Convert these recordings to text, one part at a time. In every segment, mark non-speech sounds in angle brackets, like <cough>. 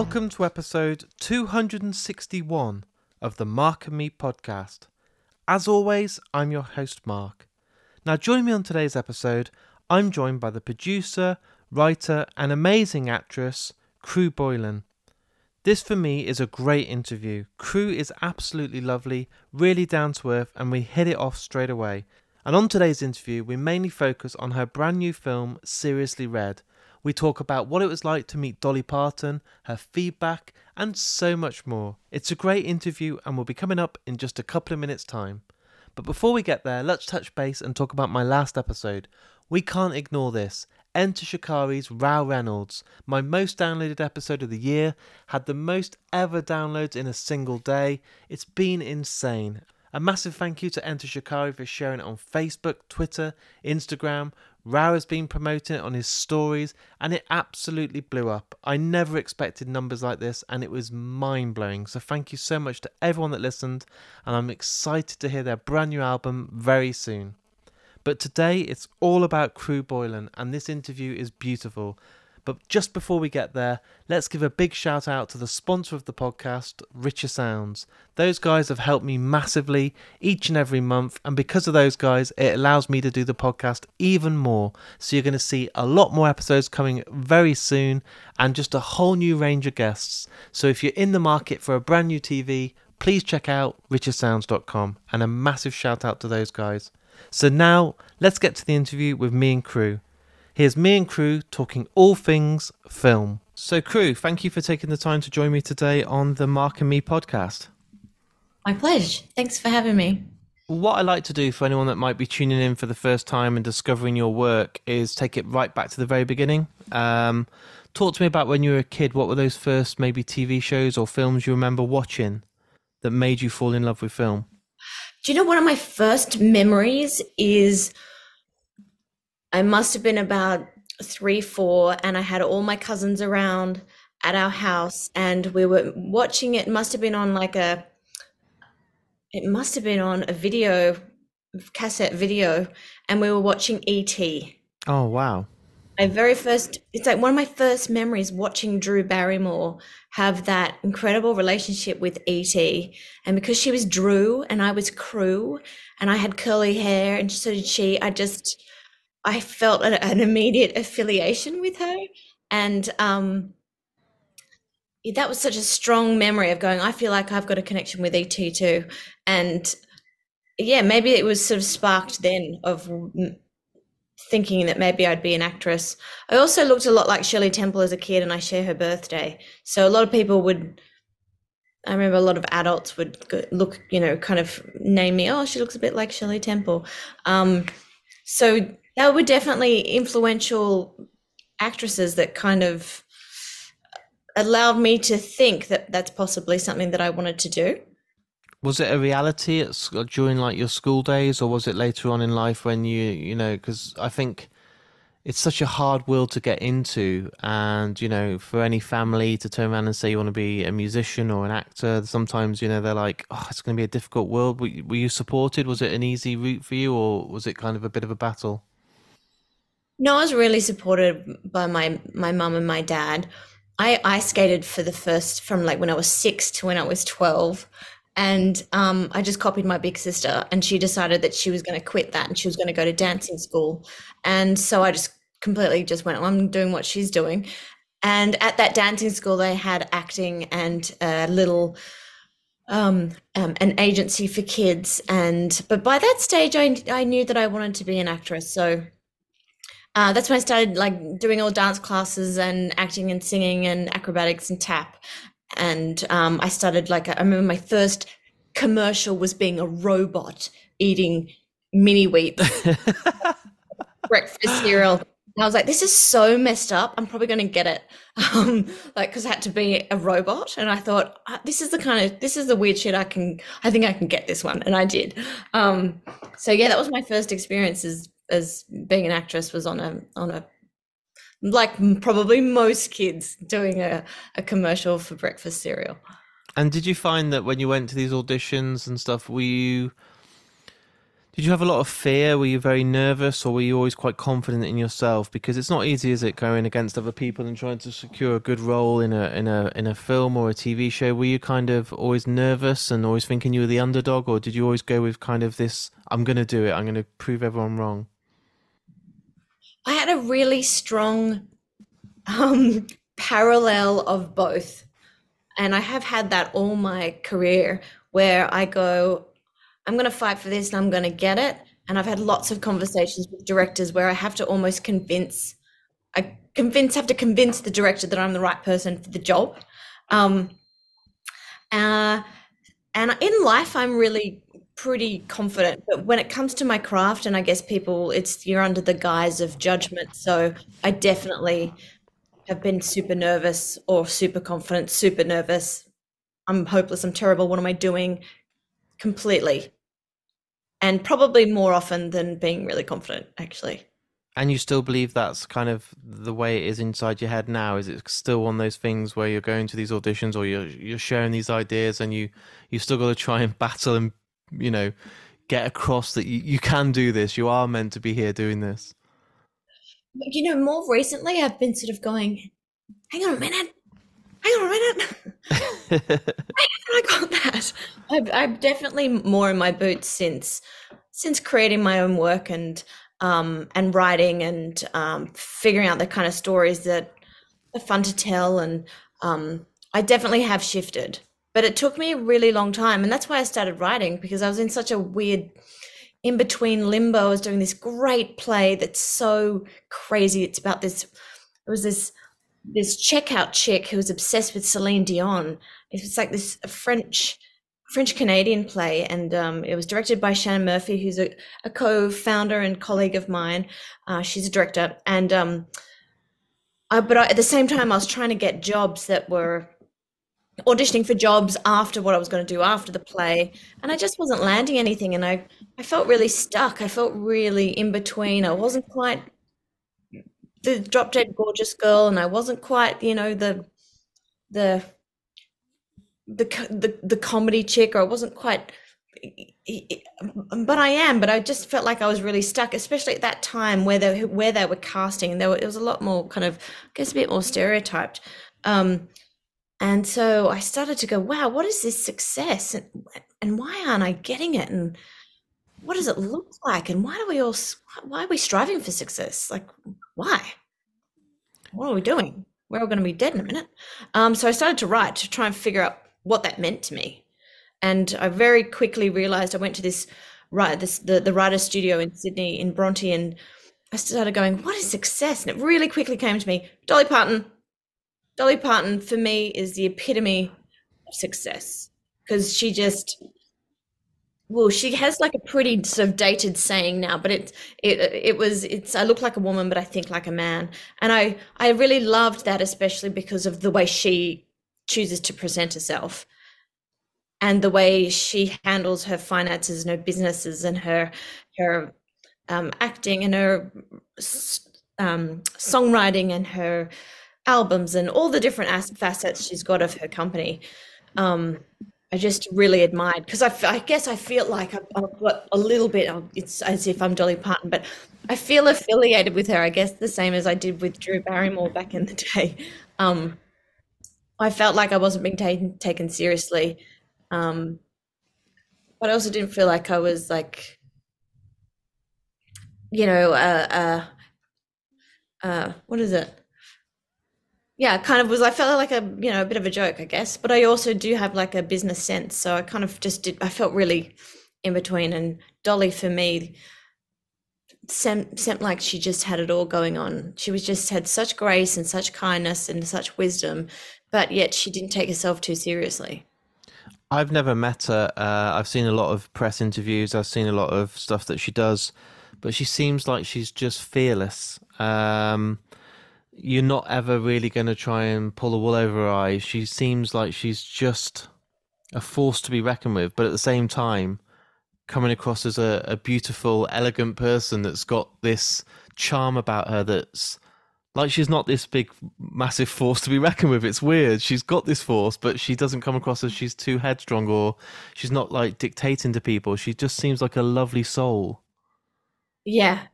Welcome to episode 261 of the Mark and Me podcast. As always, I'm your host, Mark. Now, join me on today's episode. I'm joined by the producer, writer, and amazing actress, Krew Boylan. This for me is a great interview. Krew is absolutely lovely, really down to earth, and we hit it off straight away. And on today's interview, we mainly focus on her brand new film, Seriously Red. We talk about what it was like to meet Dolly Parton, her feedback, and so much more. It's a great interview and will be coming up in just a couple of minutes' time. But before we get there, let's touch base and talk about my last episode. We can't ignore this. Enter Shikari's Rou Reynolds, my most downloaded episode of the year, had the most ever downloads in a single day. It's been insane. A massive thank you to Enter Shikari for sharing it on Facebook, Twitter, Instagram. Rou has been promoting it on his stories and it absolutely blew up. I never expected numbers like this and it was mind blowing. So, thank you so much to everyone that listened, and I'm excited to hear their brand new album very soon. But today it's all about Krew Boylan, and this interview is beautiful. But just before we get there, let's give a big shout out to the sponsor of the podcast, Richer Sounds. Those guys have helped me massively each and every month, and because of those guys, it allows me to do the podcast even more. So you're going to see a lot more episodes coming very soon and just a whole new range of guests. So if you're in the market for a brand new TV, please check out richersounds.com and a massive shout out to those guys. So now let's get to the interview with me and Krew. Here's me and Krew talking all things film. So, Krew, thank you for taking the time to join me today on the Mark and Me podcast. My pleasure. Thanks for having me. What I like to do for anyone that might be tuning in for the first time and discovering your work is take it right back to the very beginning. Um, talk to me about when you were a kid. What were those first maybe TV shows or films you remember watching that made you fall in love with film? Do you know one of my first memories is I must have been about three, four, and I had all my cousins around at our house, and we were watching it. Must have been on like a, it must have been on a video, cassette video, and we were watching E.T. Oh, wow. My very first, it's like one of my first memories watching Drew Barrymore have that incredible relationship with E.T. And because she was Drew and I was Krew and I had curly hair and so did she, I just, I felt an, immediate affiliation with her. And um, that was such a strong memory of going, I feel like I've got a connection with ET too. And yeah, maybe it was sort of sparked then of thinking that maybe I'd be an actress. I also looked a lot like Shirley Temple as a kid, and I share her birthday. So a lot of people would. I remember a lot of adults would look, you know, kind of name me. Oh, she looks a bit like Shirley Temple. Um, so that were definitely influential actresses that kind of allowed me to think that that's possibly something that I wanted to do. Was it a reality at, during like your school days, or was it later on in life when you, you know, because I think it's such a hard world to get into, and you know, for any family to turn around and say you want to be a musician or an actor, sometimes you know they're like, "Oh, it's going to be a difficult world." Were you supported? Was it an easy route for you, or was it kind of a bit of a battle? No, I was really supported by my my mum and my dad. I ice skated for the first from like when I was six to when I was twelve, and um, I just copied my big sister, and she decided that she was going to quit that and she was going to go to dancing school, and so I just completely just went, I'm doing what she's doing, and at that dancing school they had acting and a little. Um, um, an agency for kids, and but by that stage, I I knew that I wanted to be an actress. So uh, that's when I started like doing all dance classes and acting and singing and acrobatics and tap. And um, I started like I remember my first commercial was being a robot eating mini wheat <laughs> breakfast cereal. And I was like, this is so messed up. I'm probably going to get it. <laughs> Um, like, cause I had to be a robot. And I thought, ah, this is the kind of, this is the weird shit I can, I think I can get this one. And I did. Um, so yeah, that was my first experience as as being an actress was on a on a like probably most kids doing a, a commercial for breakfast cereal. And did you find that when you went to these auditions and stuff, were you Did you have a lot of fear? Were you very nervous, or were you always quite confident in yourself? Because it's not easy, is it, going against other people and trying to secure a good role in a in a in a film or a TV show? Were you kind of always nervous and always thinking you were the underdog, or did you always go with kind of this? I'm going to do it. I'm going to prove everyone wrong. I had a really strong um, parallel of both, and I have had that all my career, where I go, I'm going to fight for this and I'm going to get it. And I've had lots of conversations with directors where I have to almost convince, I convince, have to convince the director that I'm the right person for the job. Um, uh, and in life, I'm really pretty confident. But when it comes to my craft, and I guess people, it's you're under the guise of judgment. So I definitely have been super nervous or super confident, super nervous. I'm hopeless. I'm terrible. What am I doing? Completely and probably more often than being really confident actually and you still believe that's kind of the way it is inside your head now is it still one of those things where you're going to these auditions or you're you're sharing these ideas and you you still got to try and battle and you know get across that you, you can do this you are meant to be here doing this you know more recently i've been sort of going hang on a minute hang on a minute <laughs> I got that. I've, I'm definitely more in my boots since since creating my own work and um, and writing and um, figuring out the kind of stories that are fun to tell. And um, I definitely have shifted, but it took me a really long time, and that's why I started writing because I was in such a weird in between limbo. I was doing this great play that's so crazy. It's about this. It was this this checkout chick who was obsessed with Celine Dion. It was like this French French Canadian play, and um, it was directed by Shannon Murphy, who's a, a co-founder and colleague of mine. Uh, she's a director, and um, I, but I, at the same time, I was trying to get jobs that were auditioning for jobs after what I was going to do after the play, and I just wasn't landing anything, and I I felt really stuck. I felt really in between. I wasn't quite the drop dead gorgeous girl, and I wasn't quite, you know, the the the the, the comedy chick, or I wasn't quite. But I am. But I just felt like I was really stuck, especially at that time where they where they were casting. And there it was a lot more kind of, I guess, a bit more stereotyped. Um, and so I started to go, wow, what is this success, and and why aren't I getting it, and what does it look like, and why do we all why are we striving for success? Like, why? What are we doing? We're all going to be dead in a minute. Um, so I started to write to try and figure out what that meant to me. And I very quickly realized I went to this right this the, the writer studio in Sydney in Bronte and I started going, what is success? And it really quickly came to me, Dolly Parton. Dolly Parton for me is the epitome of success because she just well she has like a pretty sort of dated saying now but it it it was it's i look like a woman but i think like a man. And i i really loved that especially because of the way she chooses to present herself and the way she handles her finances and her businesses and her her um, acting and her um, songwriting and her albums and all the different facets she's got of her company um, I just really admired because I, I, guess I feel like I've, I've, got a little bit. It's as if I'm Dolly Parton, but I feel affiliated with her. I guess the same as I did with Drew Barrymore back in the <laughs> day. Um, I felt like I wasn't being taken taken seriously, um, but I also didn't feel like I was like, you know, uh, uh, uh, what is it? Yeah, kind of was. I felt like a you know a bit of a joke, I guess. But I also do have like a business sense, so I kind of just did. I felt really in between, and Dolly for me seemed, seemed like she just had it all going on. She was just had such grace and such kindness and such wisdom, but yet she didn't take herself too seriously. I've never met her. Uh, I've seen a lot of press interviews. I've seen a lot of stuff that she does, but she seems like she's just fearless. Um, you're not ever really going to try and pull the wool over her eyes. She seems like she's just a force to be reckoned with, but at the same time, coming across as a, a beautiful, elegant person that's got this charm about her that's Like she's not this big, massive force to be reckoned with. It's weird. She's got this force, but she doesn't come across as she's too headstrong or she's not like dictating to people. She just seems like a lovely soul. Yeah,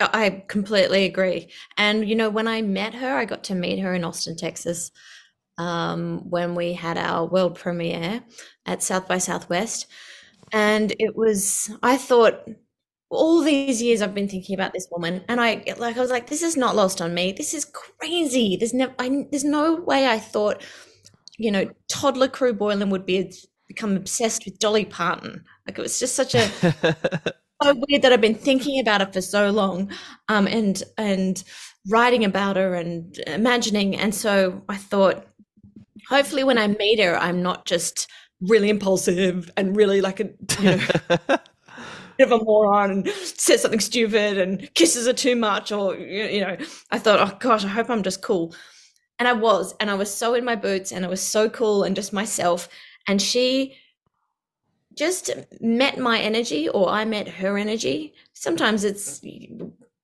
I completely agree. And you know, when I met her, I got to meet her in Austin, Texas, um, when we had our world premiere at South by Southwest. And it was, I thought, all these years I've been thinking about this woman, and I like I was like, this is not lost on me. This is crazy. There's never, I, there's no way I thought, you know, toddler Krew Boylan would be become obsessed with Dolly Parton. Like it was just such a <laughs> so weird that I've been thinking about her for so long, um, and and writing about her and imagining. And so I thought, hopefully, when I meet her, I'm not just really impulsive and really like a you know <laughs> of a moron and says something stupid and kisses her too much or you know i thought oh gosh i hope i'm just cool and i was and i was so in my boots and i was so cool and just myself and she just met my energy or i met her energy sometimes it's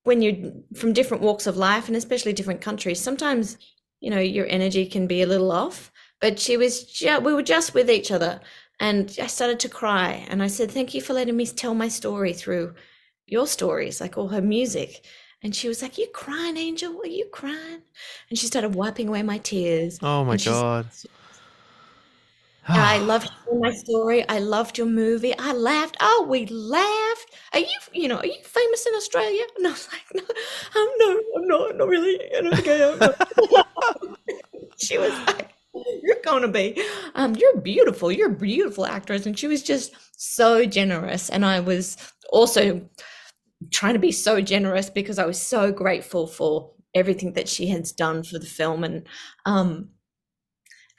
when you're from different walks of life and especially different countries sometimes you know your energy can be a little off but she was just, we were just with each other and I started to cry. And I said, Thank you for letting me tell my story through your stories, like all her music. And she was like, You crying, Angel? Are you crying? And she started wiping away my tears. Oh my God. I <sighs> loved my story. I loved your movie. I laughed. Oh, we laughed. Are you, you know, are you famous in Australia? And I was like, no, I'm no, I'm not, not really. okay, <laughs> she was like, you're going to be um, you're beautiful you're a beautiful actress and she was just so generous and i was also trying to be so generous because i was so grateful for everything that she has done for the film and um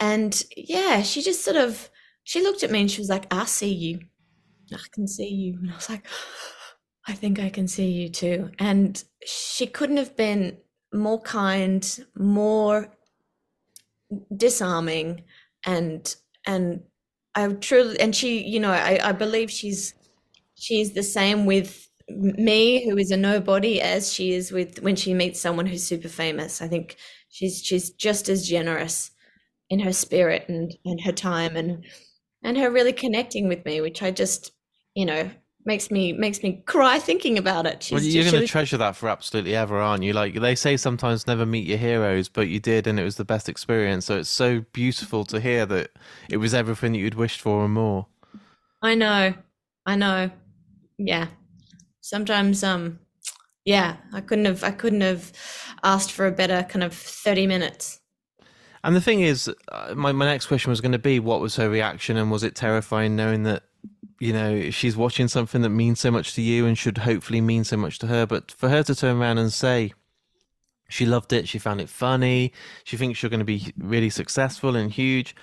and yeah she just sort of she looked at me and she was like i see you. I can see you. And i was like i think i can see you too. And she couldn't have been more kind more disarming and and I truly and she you know I, I believe she's she's the same with me who is a nobody as she is with when she meets someone who's super famous. I think she's she's just as generous in her spirit and and her time and and her really connecting with me which I just you know makes me makes me cry thinking about it. She's, well, you're going to treasure that for absolutely ever, aren't you? Like they say, sometimes never meet your heroes, but you did, and it was the best experience. So it's so beautiful to hear that it was everything that you'd wished for and more. I know, I know. Yeah, sometimes, um, yeah, I couldn't have, I couldn't have asked for a better kind of thirty minutes. And the thing is, uh, my my next question was going to be, what was her reaction, and was it terrifying knowing that you know, she's watching something that means so much to you and should hopefully mean so much to her. But for her to turn around and say she loved it, she found it funny, she thinks you're going to be really successful and huge,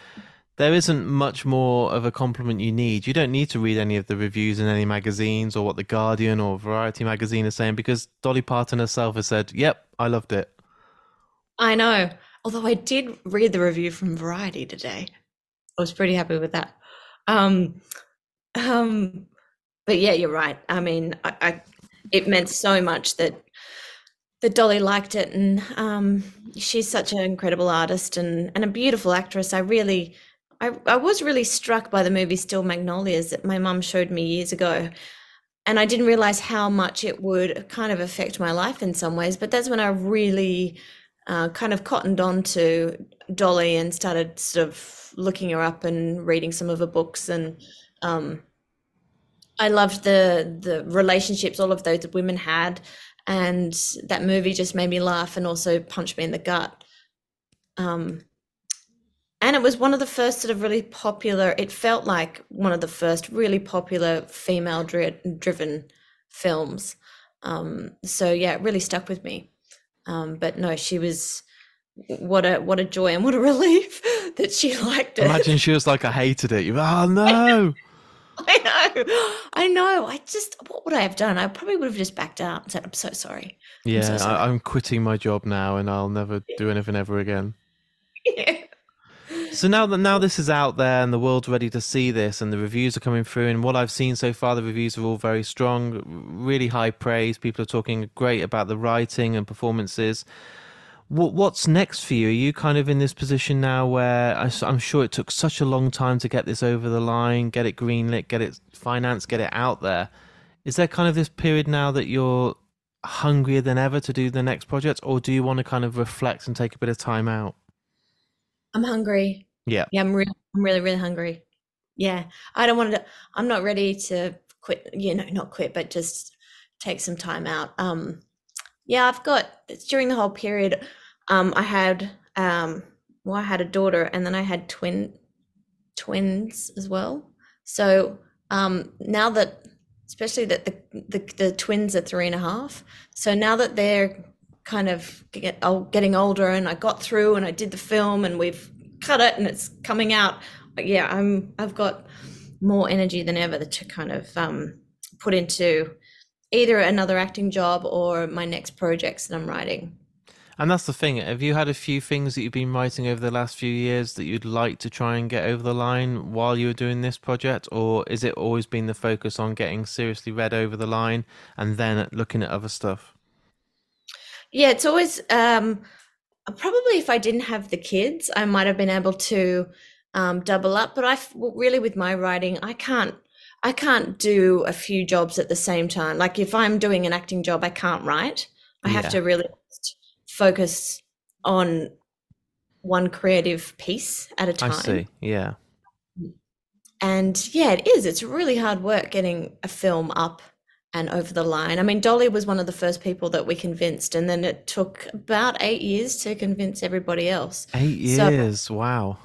there isn't much more of a compliment you need. You don't need to read any of the reviews in any magazines or what The Guardian or Variety magazine is saying because Dolly Parton herself has said, yep, I loved it. I know. Although I did read the review from Variety today. I was pretty happy with that. Um, um, but yeah, you're right. I mean, I, I, it meant so much that that Dolly liked it, and um, she's such an incredible artist and and a beautiful actress. I really, I, I was really struck by the movie Steel Magnolias that my mum showed me years ago, and I didn't realize how much it would kind of affect my life in some ways. But that's when I really uh, kind of cottoned on to Dolly and started sort of looking her up and reading some of her books and um, I loved the the relationships all of those women had, and that movie just made me laugh and also punched me in the gut. Um, and it was one of the first sort of really popular. It felt like one of the first really popular female driven films. Um, so yeah, it really stuck with me. Um, but no, she was what a what a joy and what a <laughs> relief that she liked it. Imagine she was like, I hated it. You, oh no. <laughs> I know. I know. I just, what would I have done? I probably would have just backed out and said, I'm so sorry. I'm yeah, so sorry. I, am quitting my job now and I'll never do anything ever again. <laughs> Yeah. So now that now this is out there and the world's ready to see this and the reviews are coming through and what I've seen so far the reviews are all very strong, really high praise. People are talking great about the writing and performances. What what's next for you? Are you kind of in this position now where I, am sure it took such a long time to get this over the line, get it greenlit, get it financed, get it out there? Is there kind of this period now that you're hungrier than ever to do the next project, or do you want to kind of reflect and take a bit of time out? I'm hungry. Yeah. Yeah, I'm really, I'm really, really hungry. Yeah, I don't want to. I'm not ready to quit. You know, not quit, but just take some time out. Um, yeah, I've got it's during the whole period. Um, I had um, well, I had a daughter, and then I had twin twins as well. So um, now that especially that the, the, the twins are three and a half. So now that they're kind of get, getting older, and I got through, and I did the film, and we've cut it, and it's coming out. Yeah, I'm I've got more energy than ever to kind of um, put into either another acting job or my next projects that I'm writing. And that's the thing. Have you had a few things that you've been writing over the last few years that you'd like to try and get over the line while you were doing this project? Or is it always been the focus on getting Seriously Red over the line and then looking at other stuff? Yeah, it's always um, probably if I didn't have the kids, I might have been able to um, double up. But I really, with my writing, I can't. I can't do a few jobs at the same time. Like if I'm doing an acting job, I can't write. I have to really focus on one creative piece at a time. I see. Yeah. And yeah, it is. It's really hard work getting a film up and over the line. I mean, Dolly was one of the first people that we convinced, and then it took about eight years to convince everybody else. Eight years, so, wow.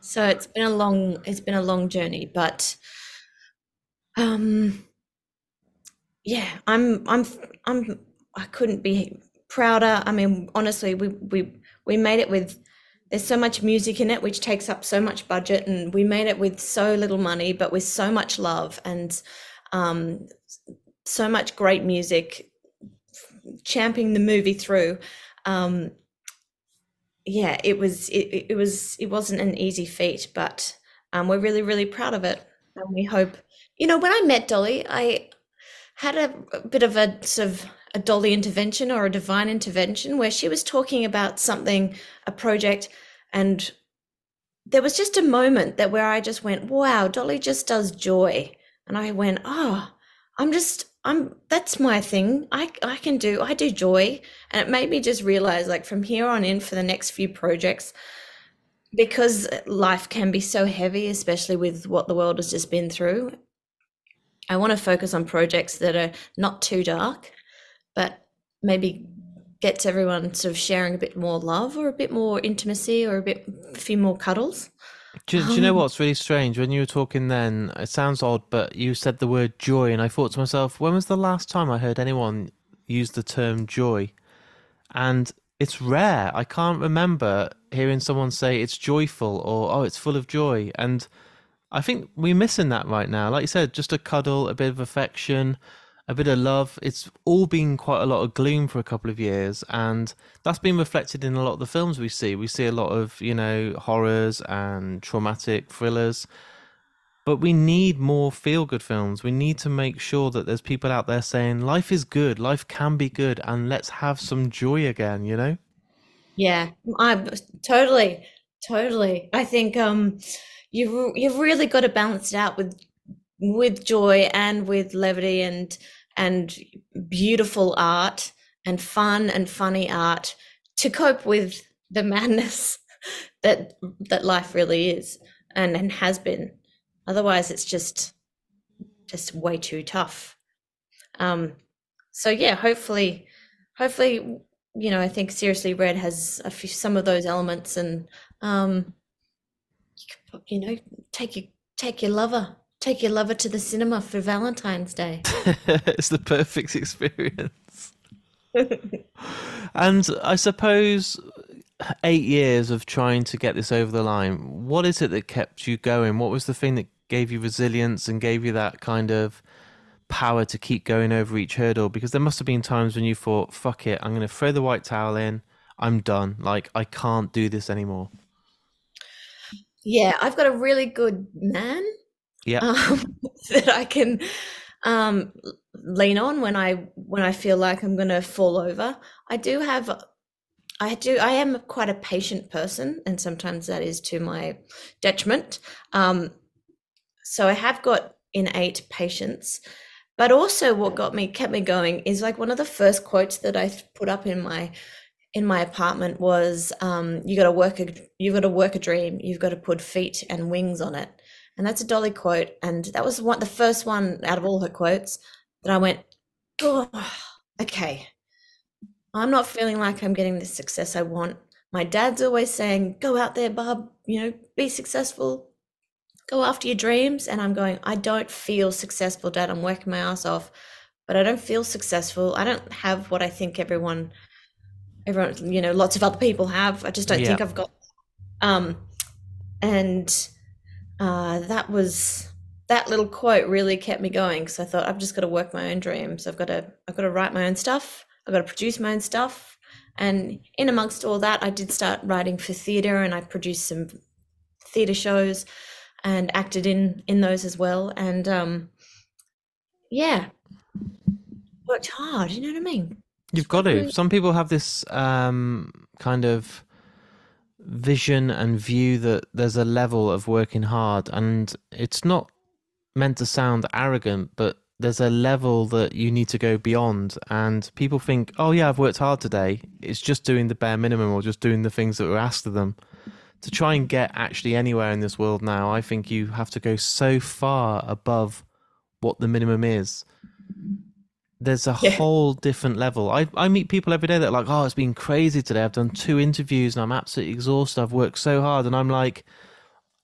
So it's been a long, it's been a long journey, but um, yeah, I'm, I'm, I'm, I couldn't be prouder. I mean, honestly, we we we made it with there's so much music in it which takes up so much budget and we made it with so little money but with so much love and um, so much great music champing the movie through um, yeah it was it, it was it wasn't an easy feat but um, we're really really proud of it and we hope you know when i met dolly i had a, a bit of a sort of a Dolly intervention or a divine intervention where she was talking about something, a project, and there was just a moment that where I just went, wow, Dolly just does joy. And I went, oh, I'm just, I'm, that's my thing. I, I can do, I do joy. And it made me just realize like from here on in for the next few projects, because life can be so heavy, especially with what the world has just been through. I want to focus on projects that are not too dark but maybe gets everyone sort of sharing a bit more love or a bit more intimacy or a bit a few more cuddles. Do, um, do, you know what's really strange? When you were talking then, it sounds odd, but you said the word joy, and I thought to myself, when was the last time I heard anyone use the term joy? And it's rare. I can't remember hearing someone say it's joyful or oh, it's full of joy. And I think we're missing that right now. Like you said, just a cuddle, a bit of affection, a bit of love. It's all been quite a lot of gloom for a couple of years, and that's been reflected in a lot of the films we see. We see a lot of, you know, horrors and traumatic thrillers. But we need more feel good films. We need to make sure that there's people out there saying life is good, life can be good, and let's have some joy again, you know? Yeah, I totally, totally. I think um you you've really got to balance it out with with joy and with levity and and beautiful art and fun and funny art to cope with the <laughs> madness that that life really is and, and has been. Otherwise it's just just way too tough. Um so yeah hopefully hopefully you know i think seriously red has a few some of those elements and um you know take your take your lover Take your lover to the cinema for Valentine's Day. <laughs> it's the perfect experience. and I suppose eight years of trying to get this over the line, what is it that kept you going? What was the thing that gave you resilience and gave you that kind of power to keep going over each hurdle? Because there must have been times when you thought, fuck it, I'm going to throw the white towel in. I'm done. Like, I can't do this anymore. Yeah, I've got a really good man Yeah. um, <laughs> that I can um, lean on when I when I feel like I'm going to fall over. I do have I do I am quite a patient person and sometimes that is to my detriment. Um, so I have got innate patience. But also what got me kept me going is like one of the first quotes that I put up in my in my apartment was um, you got to work a you got to work a dream you've got to put feet and wings on it and that's a dolly quote and that was one the first one out of all her quotes that i went oh okay. I'm not feeling like i'm getting the success i want. My dad's always saying go out there Bob, you know be successful. Go after your dreams. And i'm going i don't feel successful dad. I'm working my ass off but i don't feel successful. I don't have what i think everyone everyone you know lots of other people have. I just don't Yeah. think i've got um and uh that was that little quote really kept me going because i thought i've just got to work my own dreams. I've got to i've got to write my own stuff. I've got to produce my own stuff. And in amongst all that i did start writing for theatre and i produced some theatre shows and acted in in those as well. And um yeah worked hard you know what i mean? You've got to. Some people have this um, kind of vision and view that there's a level of working hard, and it's not meant to sound arrogant, but there's a level that you need to go beyond. And people think, oh, yeah, I've worked hard today. It's just doing the bare minimum or just doing the things that were asked of them. To try and get actually anywhere in this world now, I think you have to go so far above what the minimum is there's a Yeah. whole different level. I, I meet people every day that are like, oh, it's been crazy today. I've done two interviews and I'm absolutely exhausted. I've worked so hard. And I'm like,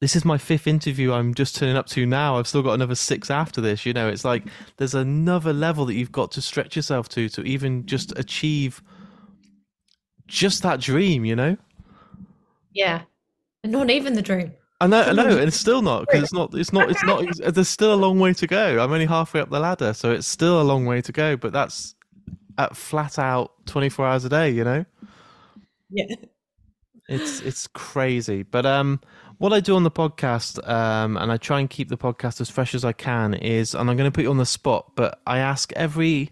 this is my fifth interview I'm just turning up to now. I've still got another six after this. You know, it's like there's another level that you've got to stretch yourself to to even just achieve just that dream, you know? yeah and not even the dream I know, I know, and it's still not because it's not, it's not, it's not. There's still a long way to go. I'm only halfway up the ladder, so it's still a long way to go. But that's at flat out 24 hours a day. You know, yeah it's it's crazy. But um, what I do on the podcast, um, and I try and keep the podcast as fresh as I can, is, and I'm going to put you on the spot, but I ask every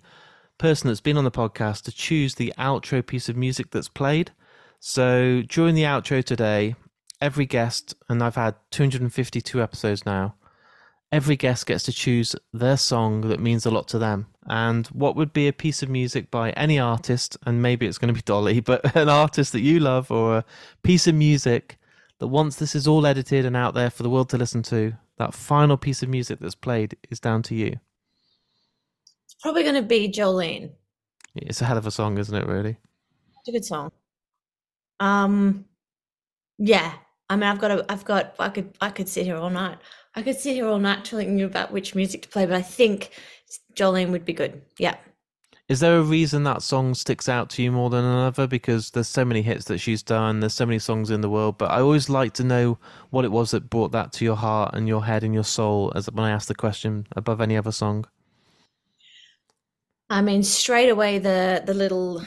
person that's been on the podcast to choose the outro piece of music that's played. So during the outro today, every guest, and I've had 252 episodes now, every guest gets to choose their song that means a lot to them. And what would be a piece of music by any artist, and maybe it's going to be Dolly, <laughs> but an artist that you love, or a piece of music that once this is all edited and out there for the world to listen to, that final piece of music that's played is down to you. it's probably going to be jolene It's a hell of a song, isn't it, really? it's a good song um yeah i mean i've got a i've got i could i could sit here all night i could sit here all night telling you about which music to play but i think jolene would be good yeah Is there a reason that song sticks out to you more than another? Because there's so many hits that she's done, there's so many songs in the world, but I always like to know what it was that brought that to your heart and your head and your soul as when I ask the question above any other song. I mean, straight away the the little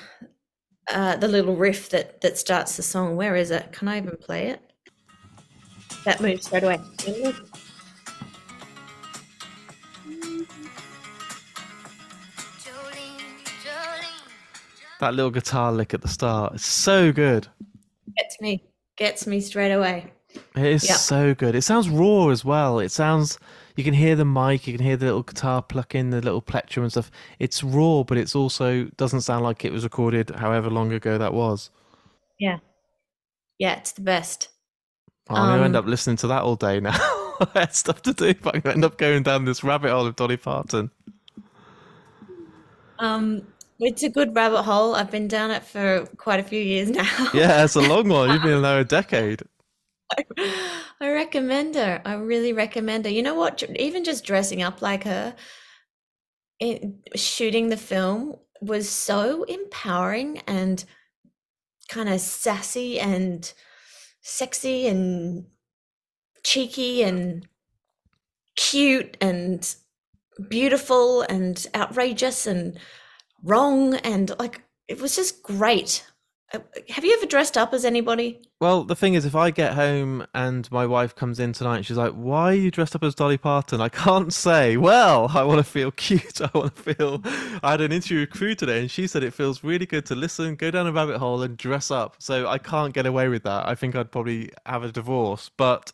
uh, the little riff that that starts the song. Where is it? Can I even play it? That moves straight away. That little guitar lick at the start, it's so good. Gets me, gets me straight away. It is Yep. so good. It sounds raw as well. It sounds you can hear the mic, you can hear the little guitar pluck in, the little plectrum and stuff. It's raw, but it's also doesn't sound like it was recorded however long ago that was. Yeah, yeah, it's the best. I'm gonna end Um, up listening to that all day now. <laughs> I had stuff to do, but I'm gonna end up going down this rabbit hole of Dolly Parton. Um, it's a good rabbit hole. I've been down it for quite a few years now. <laughs> Yeah, it's a long one. You've been <laughs> there a decade. I recommend her. I really recommend her. You know what? Even just dressing up like her, it, shooting the film was so empowering and kind of sassy and sexy and cheeky and cute and beautiful and outrageous and wrong and like it was just great. Uh, have you ever dressed up as anybody? Well, the thing is, if I get home and my wife comes in tonight she's like, Why are you dressed up as Dolly Parton? I can't say, Well, I want to feel <laughs> cute. I want to feel. I had an interview with Krew today and she said it feels really good to listen, go down a rabbit hole and dress up. So I can't get away with that. I think I'd probably have a divorce. But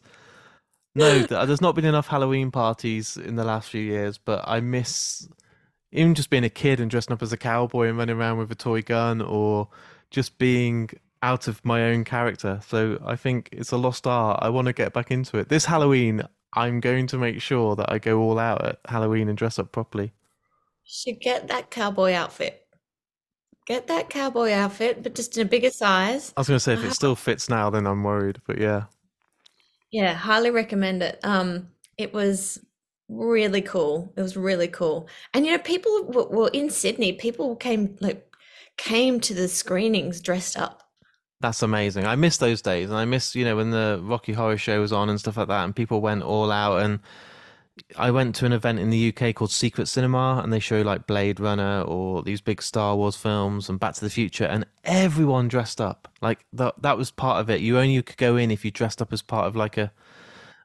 no, <gasps> there's not been enough Halloween parties in the last few years, but I miss even just being a kid and dressing up as a cowboy and running around with a toy gun or just being out of my own character. So I think it's a lost art. I want to get back into it. This Halloween, I'm going to make sure that I go all out at Halloween and dress up properly. Should get that cowboy outfit. Get that cowboy outfit, but just in a bigger size. I was going to say if it still fits now, then I'm worried. But yeah, yeah, highly recommend it. Um, it was really cool. It was really cool, and you know, people were, were in Sydney. People came like came to the screenings dressed up. That's amazing. I miss those days, and I miss you know when the Rocky Horror Show was on and stuff like that, and people went all out. And I went to an event in the UK called Secret Cinema, and they show like Blade Runner or these big Star Wars films and Back to the Future, and everyone dressed up. Like that that was part of it. You only could go in if you dressed up as part of like a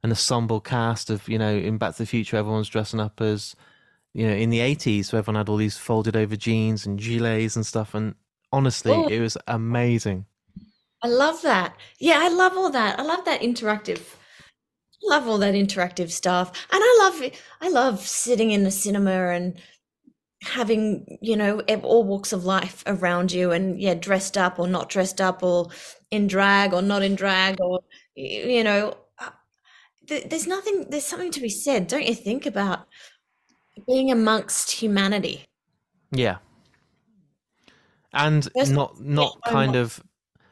an ensemble cast of you know in Back to the Future. Everyone's dressing up as you know, in the 80s, so everyone had all these folded over jeans and gilets and stuff. And honestly, oh. it was amazing. I love that. Yeah, I love all that. I love that interactive. Love all that interactive stuff. And I love I love sitting in the cinema and having, you know, all walks of life around you and yeah, dressed up or not dressed up or in drag or not in drag or you know, uh, there's nothing there's something to be said, don't you think about being amongst humanity. Yeah. And There's not not kind of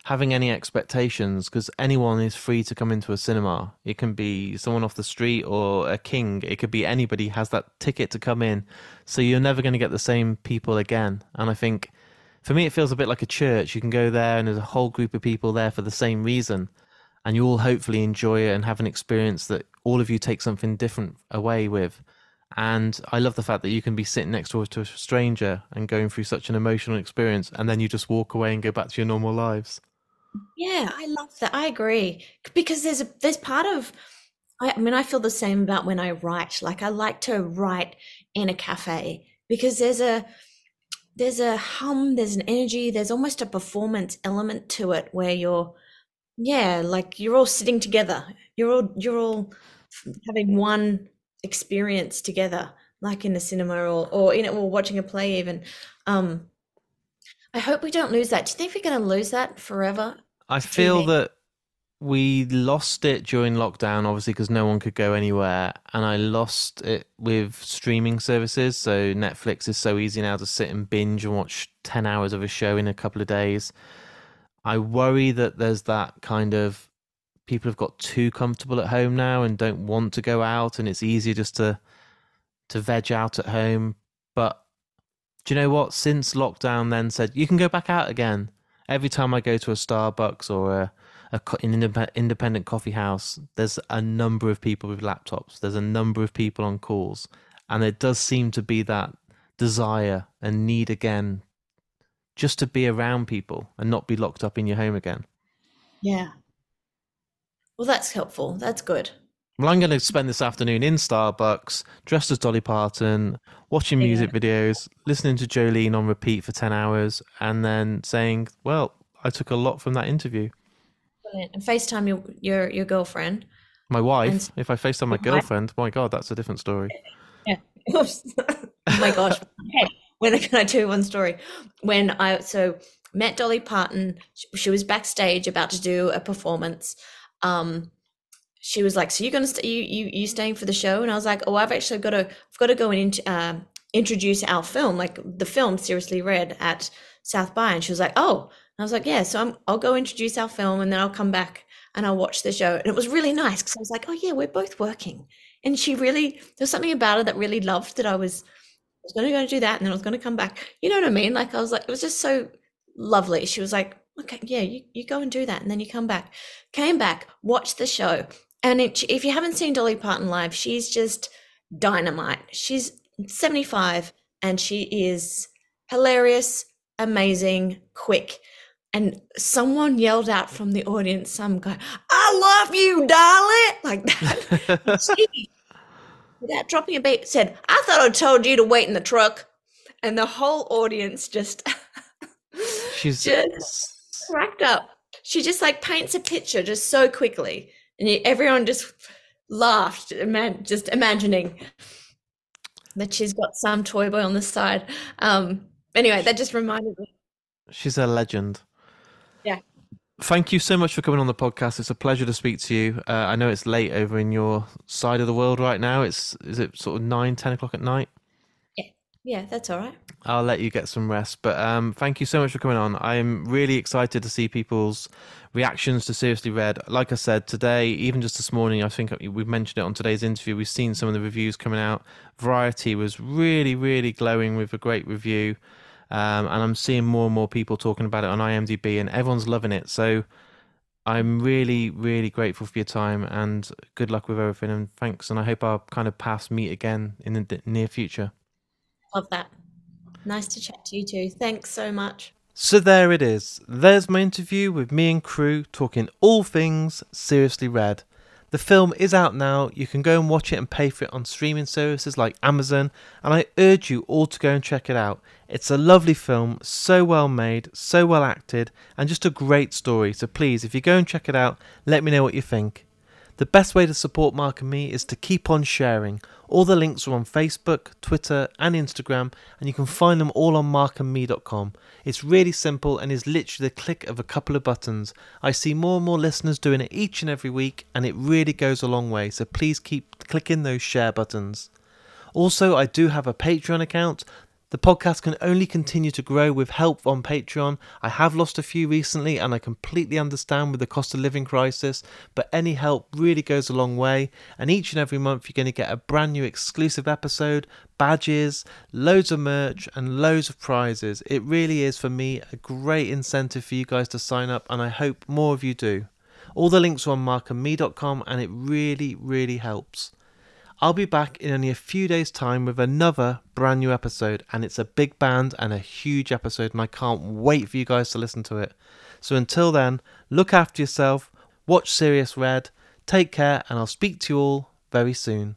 having any expectations because anyone is free to come into a cinema. It can be someone off the street or a king. It could be anybody has that ticket to come in. So you're never going to get the same people again. And I think for me, it feels a bit like a church. You can go there and there's a whole group of people there for the same reason. And you all hopefully enjoy it and have an experience that all of you take something different away with. And I love the fact that you can be sitting next door to a stranger and going through such an emotional experience, and then you just walk away and go back to your normal lives. Yeah, I love that. I agree because there's a there's part of I, I mean I feel the same about when I write. Like I like to write in a cafe because there's a there's a hum, there's an energy, there's almost a performance element to it where you're yeah, like you're all sitting together. You're all you're all having one experience together, like in the cinema or or in it or watching a play even. Um, I hope we don't lose that. Do you think we're going to lose that forever? I feel that we lost it during lockdown, obviously, because no one could go anywhere. And I lost it with streaming services. So Netflix is so easy now to sit and binge and watch 10 hours of a show in a couple of days. I worry that there's that kind of people have got too comfortable at home now and don't want to go out and it's easier just to to veg out at home. But do you know what? Since lockdown then said you can go back out again. Every time i go to a starbucks or a, a an independent coffee house there's a number of people with laptops. There's a number of people on calls. And there does seem to be that desire and need again just to be around people and not be locked up in your home again. Yeah well, that's helpful. That's good. Well, I'm going to spend this afternoon in Starbucks, dressed as Dolly Parton, watching music yeah. videos, listening to Jolene on repeat for 10 hours, and then saying, well, I took a lot from that interview. Brilliant. And FaceTime your, your, your girlfriend. My wife. And if I FaceTime my <laughs> girlfriend, my God, that's a different story. Yeah. <laughs> oh my gosh. Okay. When can I tell you one story? When I, so met Dolly Parton, she was backstage about to do a performance um, she was like, "So you're gonna st- you you you staying for the show?" And I was like, "Oh, I've actually got to I've got to go and uh, introduce our film, like the film, Seriously Red at South by." And she was like, "Oh," and I was like, "Yeah." So I'm I'll go introduce our film, and then I'll come back and I'll watch the show. And it was really nice because I was like, "Oh yeah, we're both working." And she really there's something about her that really loved that I was I was going to go do that, and then I was going to come back. You know what I mean? Like I was like, it was just so lovely. She was like, okay, yeah, you, you go and do that. And then you come back. Came back, watched the show. And it, if you haven't seen Dolly Parton live, she's just dynamite. She's 75 and she is hilarious, amazing, quick. and someone yelled out from the audience, some guy, I love you, darling, like that. <laughs> she, without dropping a beat, said, I thought I told you to wait in the truck. And the whole audience just, She's <laughs> just cracked up. She just like paints a picture just so quickly. And everyone just laughed, just imagining that she's got some toy boy on the side. Um, anyway, that just reminded me. she's a legend. Yeah. Thank you so much for coming on the podcast. It's a pleasure to speak to you. Uh, I know it's late over in your side of the world right now. It's is it sort of nine, ten o'clock at night? Yeah, Yeah, that's all right. I'll let you get some rest. But um, thank you so much for coming on. I'm really excited to see people's reactions to Seriously Red. Like I said today, even just this morning, I think we've mentioned it on today's interview. We've seen some of the reviews coming out. Variety was really, really glowing with a great review. Um, and I'm seeing more and more people talking about it on IMDb, and everyone's loving it. So I'm really, really grateful for your time and good luck with everything. And thanks. And I hope our kind of paths meet again in the near future. Love that. Nice to chat to you too. Thanks so much. So there it is. There's my interview with me and Krew talking all things seriously Red. The film is out now. You can go and watch it and pay for it on streaming services like Amazon, and I urge you all to go and check it out. It's a lovely film, so well made, so well acted, and just a great story. So please, if you go and check it out, let me know what you think. The best way to support Mark and me is to keep on sharing. All the links are on Facebook, Twitter, and Instagram, and you can find them all on markandme.com. It's really simple and is literally the click of a couple of buttons. I see more and more listeners doing it each and every week, and it really goes a long way, so please keep clicking those share buttons. Also, I do have a Patreon account. The podcast can only continue to grow with help on Patreon. I have lost a few recently, and I completely understand with the cost of living crisis, but any help really goes a long way. And each and every month, you're going to get a brand new exclusive episode, badges, loads of merch, and loads of prizes. It really is, for me, a great incentive for you guys to sign up, and I hope more of you do. All the links are on markandme.com, and it really, really helps. I'll be back in only a few days' time with another brand new episode, and it's a big band and a huge episode, and I can't wait for you guys to listen to it. So until then, look after yourself, watch Serious Red, take care, and I'll speak to you all very soon.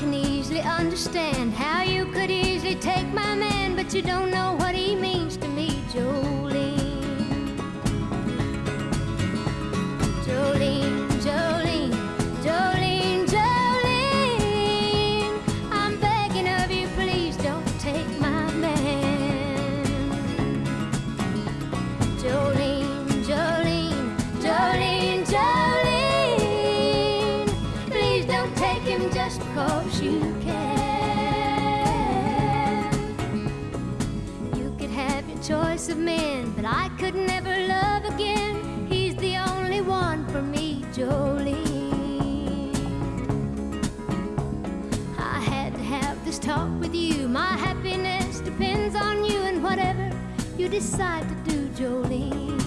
Can easily understand how you could easily take my man, but you don't know what he means You could have your choice of men, but I could never love again. He's the only one for me, Jolene. I had to have this talk with you. My happiness depends on you and whatever you decide to do, Jolene.